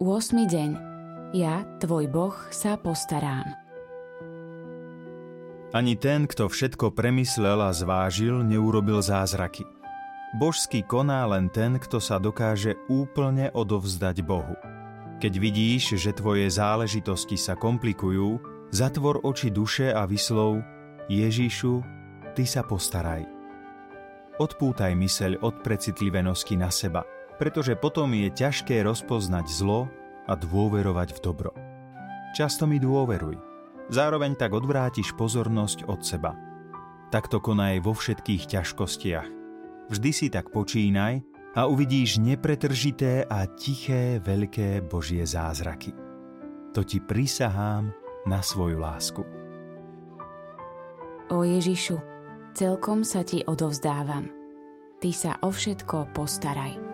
deň. Ja, tvoj Boh, sa postarám. Ani ten, kto všetko premyslel a zvážil, neurobil zázraky. Božský koná len ten, kto sa dokáže úplne odovzdať Bohu. Keď vidíš, že tvoje záležitosti sa komplikujú, zatvor oči duše a vyslov Ježišu, ty sa postaraj. Odpútaj myseľ od precitlivenosti na seba, pretože potom je ťažké rozpoznať zlo a dôverovať v dobro. Často mi dôveruj, Zároveň tak odvrátiš pozornosť od seba. Takto konaj vo všetkých ťažkostiach. Vždy si tak počínaj a uvidíš nepretržité a tiché veľké Božie zázraky. To ti prisahám na svoju lásku. O Ježišu, celkom sa ti odovzdávam. Ty sa o všetko postaraj.